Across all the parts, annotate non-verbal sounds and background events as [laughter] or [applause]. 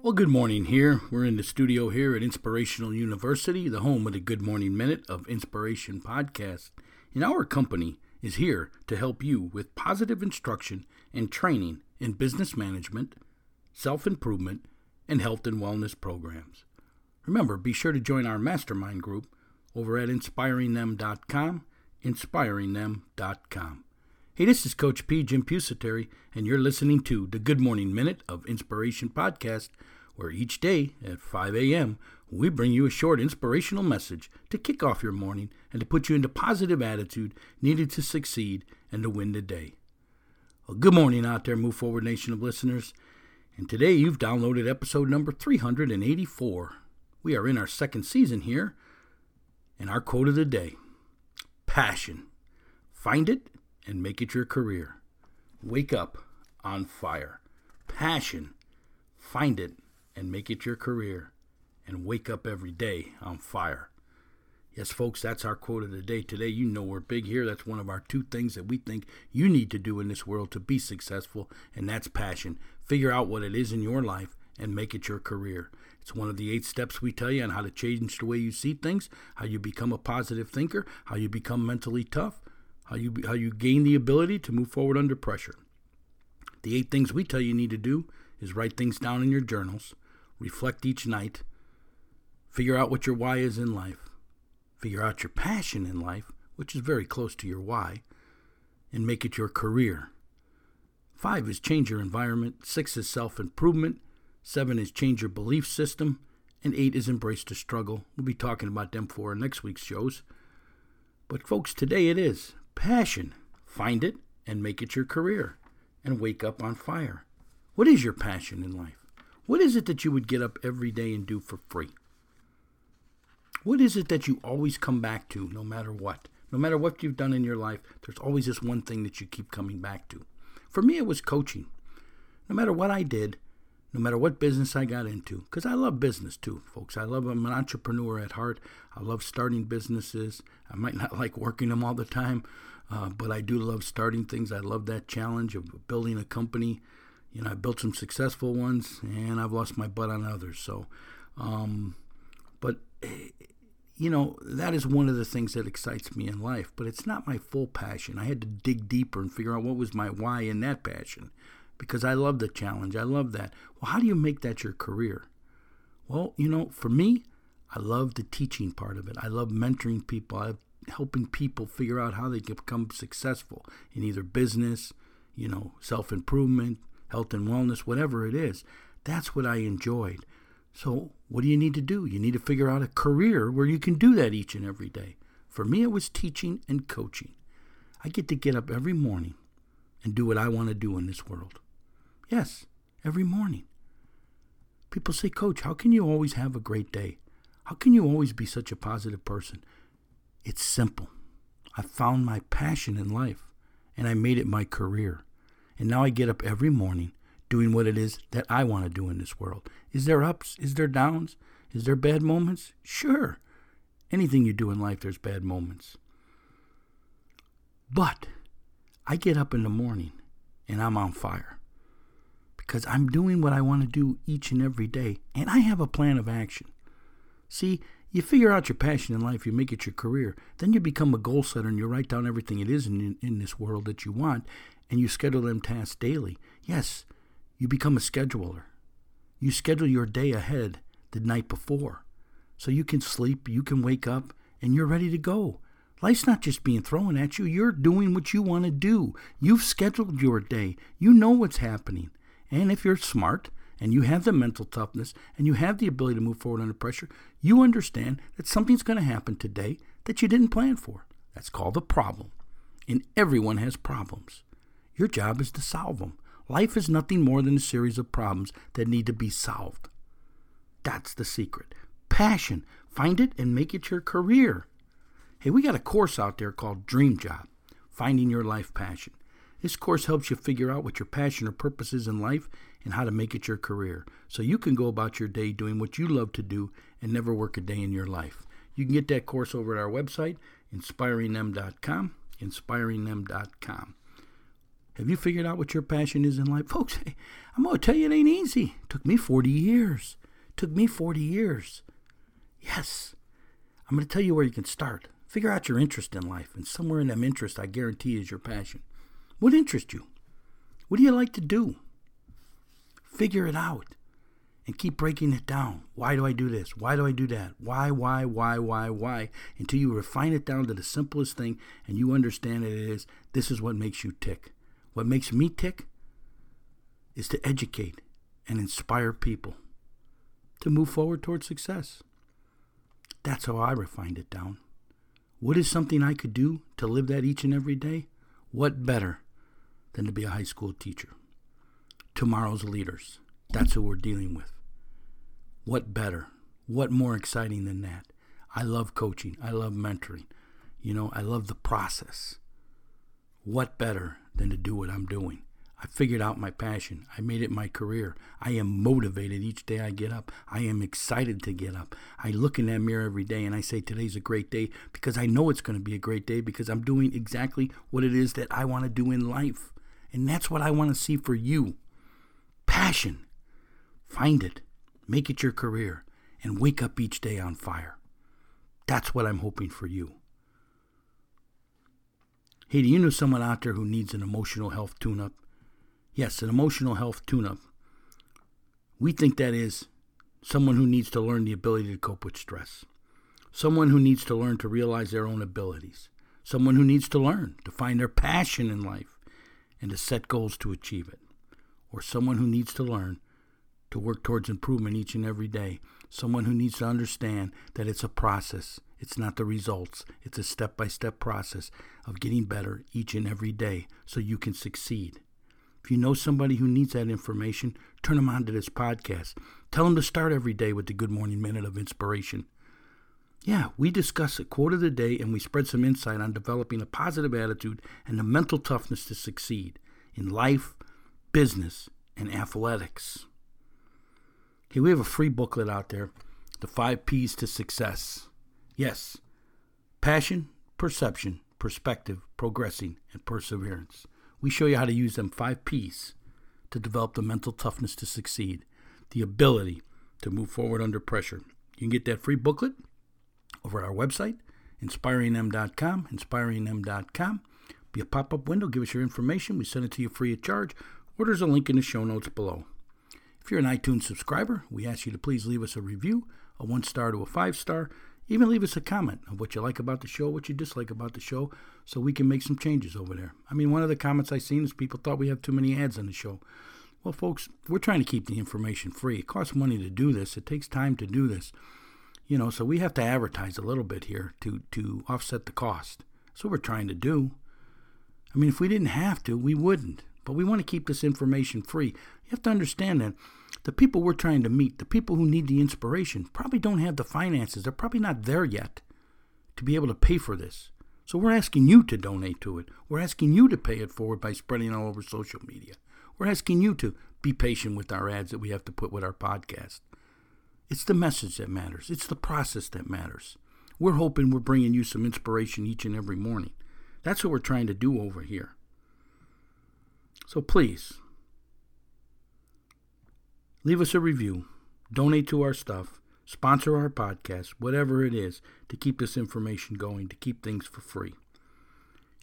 Well, good morning here. We're in the studio here at Inspirational University, the home of the Good Morning Minute of Inspiration podcast. And our company is here to help you with positive instruction and training in business management, self improvement, and health and wellness programs. Remember, be sure to join our mastermind group over at inspiringthem.com, inspiringthem.com. Hey, this is Coach P. Jim Pusateri, and you're listening to the Good Morning Minute of Inspiration podcast, where each day at 5 a.m., we bring you a short inspirational message to kick off your morning and to put you into positive attitude needed to succeed and to win the day. Well, good morning out there, Move Forward Nation of listeners. And today you've downloaded episode number 384. We are in our second season here, and our quote of the day Passion. Find it and make it your career. Wake up on fire. Passion. Find it and make it your career. And wake up every day on fire. Yes, folks, that's our quote of the day today. You know we're big here. That's one of our two things that we think you need to do in this world to be successful, and that's passion. Figure out what it is in your life and make it your career. It's one of the eight steps we tell you on how to change the way you see things, how you become a positive thinker, how you become mentally tough, how you how you gain the ability to move forward under pressure. The eight things we tell you need to do is write things down in your journals, reflect each night, figure out what your why is in life, figure out your passion in life, which is very close to your why, and make it your career. Five is change your environment, six is self improvement, seven is change your belief system, and eight is embrace the struggle. We'll be talking about them for next week's shows. But, folks, today it is passion. Find it and make it your career and wake up on fire. What is your passion in life? What is it that you would get up every day and do for free? What is it that you always come back to no matter what? No matter what you've done in your life, there's always this one thing that you keep coming back to. For me, it was coaching. No matter what I did, no matter what business I got into, because I love business too, folks. I love, I'm an entrepreneur at heart. I love starting businesses. I might not like working them all the time, uh, but I do love starting things. I love that challenge of building a company. You know, I built some successful ones, and I've lost my butt on others. So, um, but eh, you know, that is one of the things that excites me in life. But it's not my full passion. I had to dig deeper and figure out what was my why in that passion, because I love the challenge. I love that. Well, how do you make that your career? Well, you know, for me, I love the teaching part of it. I love mentoring people. I helping people figure out how they can become successful in either business, you know, self improvement, health and wellness, whatever it is. That's what I enjoyed. So, what do you need to do? You need to figure out a career where you can do that each and every day. For me, it was teaching and coaching. I get to get up every morning and do what I want to do in this world. Yes, every morning. People say, Coach, how can you always have a great day? How can you always be such a positive person? It's simple. I found my passion in life and I made it my career. And now I get up every morning doing what it is that I want to do in this world. Is there ups? Is there downs? Is there bad moments? Sure. Anything you do in life, there's bad moments. But I get up in the morning and I'm on fire because I'm doing what I want to do each and every day and I have a plan of action. See, you figure out your passion in life, you make it your career, then you become a goal setter and you write down everything it is in, in this world that you want and you schedule them tasks daily. Yes, you become a scheduler. You schedule your day ahead the night before. So you can sleep, you can wake up, and you're ready to go. Life's not just being thrown at you, you're doing what you want to do. You've scheduled your day, you know what's happening. And if you're smart and you have the mental toughness and you have the ability to move forward under pressure, you understand that something's going to happen today that you didn't plan for. That's called a problem. And everyone has problems. Your job is to solve them. Life is nothing more than a series of problems that need to be solved. That's the secret. Passion. Find it and make it your career. Hey, we got a course out there called Dream Job Finding Your Life Passion. This course helps you figure out what your passion or purpose is in life and how to make it your career so you can go about your day doing what you love to do and never work a day in your life. You can get that course over at our website, inspiringthem.com, inspiringthem.com. Have you figured out what your passion is in life? Folks, [laughs] I'm going to tell you it ain't easy. It took me 40 years. It took me 40 years. Yes. I'm going to tell you where you can start. Figure out your interest in life, and somewhere in them interest, I guarantee, is your passion. What interests you? What do you like to do? Figure it out and keep breaking it down. Why do I do this? Why do I do that? Why, why, why, why, why? Until you refine it down to the simplest thing and you understand that it is this is what makes you tick. What makes me tick is to educate and inspire people to move forward towards success. That's how I refined it down. What is something I could do to live that each and every day? What better than to be a high school teacher? Tomorrow's leaders. That's who we're dealing with. What better? What more exciting than that? I love coaching. I love mentoring. You know, I love the process. What better than to do what I'm doing? I figured out my passion. I made it my career. I am motivated each day I get up. I am excited to get up. I look in that mirror every day and I say, Today's a great day because I know it's going to be a great day because I'm doing exactly what it is that I want to do in life. And that's what I want to see for you passion. Find it, make it your career, and wake up each day on fire. That's what I'm hoping for you. Hey, do you know someone out there who needs an emotional health tune up? Yes, an emotional health tune up. We think that is someone who needs to learn the ability to cope with stress, someone who needs to learn to realize their own abilities, someone who needs to learn to find their passion in life and to set goals to achieve it, or someone who needs to learn to work towards improvement each and every day, someone who needs to understand that it's a process it's not the results. It's a step by step process of getting better each and every day so you can succeed. If you know somebody who needs that information, turn them on to this podcast. Tell them to start every day with the Good Morning Minute of Inspiration. Yeah, we discuss a quote of the day and we spread some insight on developing a positive attitude and the mental toughness to succeed in life, business, and athletics. Okay, we have a free booklet out there, The Five P's to Success. Yes, passion, perception, perspective, progressing, and perseverance. We show you how to use them five P's to develop the mental toughness to succeed, the ability to move forward under pressure. You can get that free booklet over at our website, inspiringthem.com, inspiringthem.com. Be a pop up window, give us your information. We send it to you free of charge, or there's a link in the show notes below. If you're an iTunes subscriber, we ask you to please leave us a review, a one star to a five star. Even leave us a comment of what you like about the show, what you dislike about the show, so we can make some changes over there. I mean, one of the comments I seen is people thought we have too many ads on the show. Well, folks, we're trying to keep the information free. It costs money to do this. It takes time to do this. You know, so we have to advertise a little bit here to to offset the cost. That's what we're trying to do. I mean, if we didn't have to, we wouldn't. But we want to keep this information free. You have to understand that the people we're trying to meet, the people who need the inspiration, probably don't have the finances. They're probably not there yet to be able to pay for this. So we're asking you to donate to it. We're asking you to pay it forward by spreading it all over social media. We're asking you to be patient with our ads that we have to put with our podcast. It's the message that matters, it's the process that matters. We're hoping we're bringing you some inspiration each and every morning. That's what we're trying to do over here. So please, leave us a review, donate to our stuff, sponsor our podcast, whatever it is, to keep this information going, to keep things for free.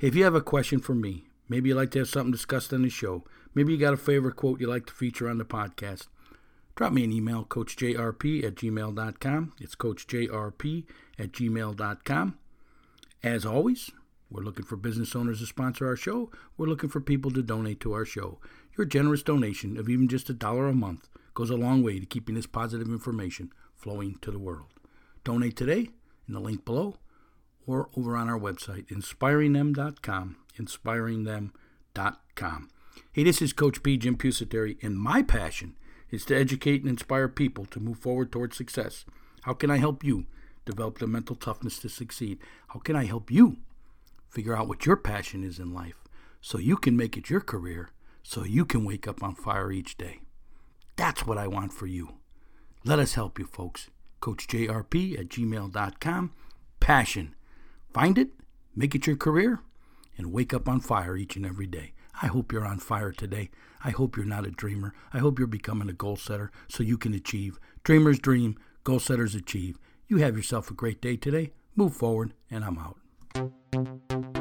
If you have a question for me, maybe you'd like to have something discussed on the show, maybe you got a favorite quote you'd like to feature on the podcast, drop me an email, coachjrp at gmail.com. It's coachjrp at gmail.com. As always, we're looking for business owners to sponsor our show. We're looking for people to donate to our show. Your generous donation of even just a dollar a month goes a long way to keeping this positive information flowing to the world. Donate today in the link below or over on our website, inspiringthem.com, inspiringthem.com. Hey, this is Coach P. Jim Pusateri, and my passion is to educate and inspire people to move forward towards success. How can I help you develop the mental toughness to succeed? How can I help you figure out what your passion is in life so you can make it your career, so you can wake up on fire each day? That's what I want for you. Let us help you, folks. CoachJRP at gmail.com. Passion. Find it, make it your career, and wake up on fire each and every day. I hope you're on fire today. I hope you're not a dreamer. I hope you're becoming a goal setter so you can achieve. Dreamers dream, goal setters achieve. You have yourself a great day today. Move forward, and I'm out.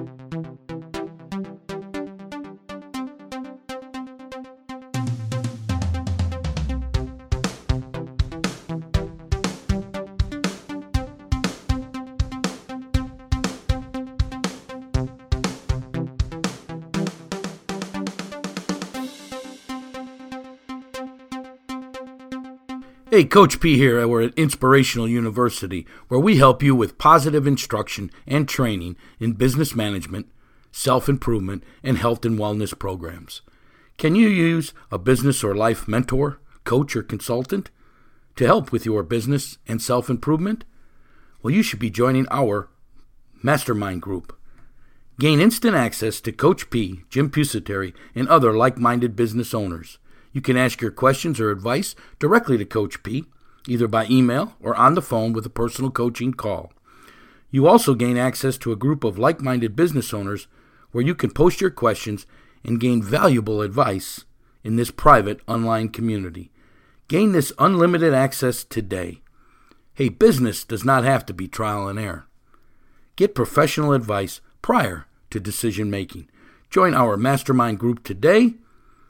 Hey, Coach P here. We're at Inspirational University, where we help you with positive instruction and training in business management, self improvement, and health and wellness programs. Can you use a business or life mentor, coach, or consultant to help with your business and self improvement? Well, you should be joining our mastermind group. Gain instant access to Coach P, Jim Pusateri, and other like minded business owners. You can ask your questions or advice directly to Coach P, either by email or on the phone with a personal coaching call. You also gain access to a group of like minded business owners where you can post your questions and gain valuable advice in this private online community. Gain this unlimited access today. Hey, business does not have to be trial and error. Get professional advice prior to decision making. Join our mastermind group today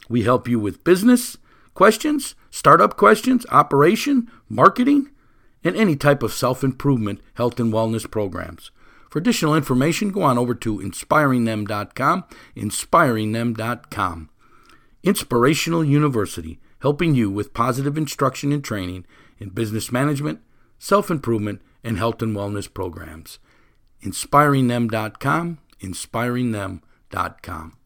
we help you with business questions, startup questions, operation, marketing, and any type of self improvement, health, and wellness programs. For additional information, go on over to inspiringthem.com, inspiringthem.com. Inspirational University, helping you with positive instruction and training in business management, self improvement, and health and wellness programs. Inspiringthem.com, inspiringthem.com.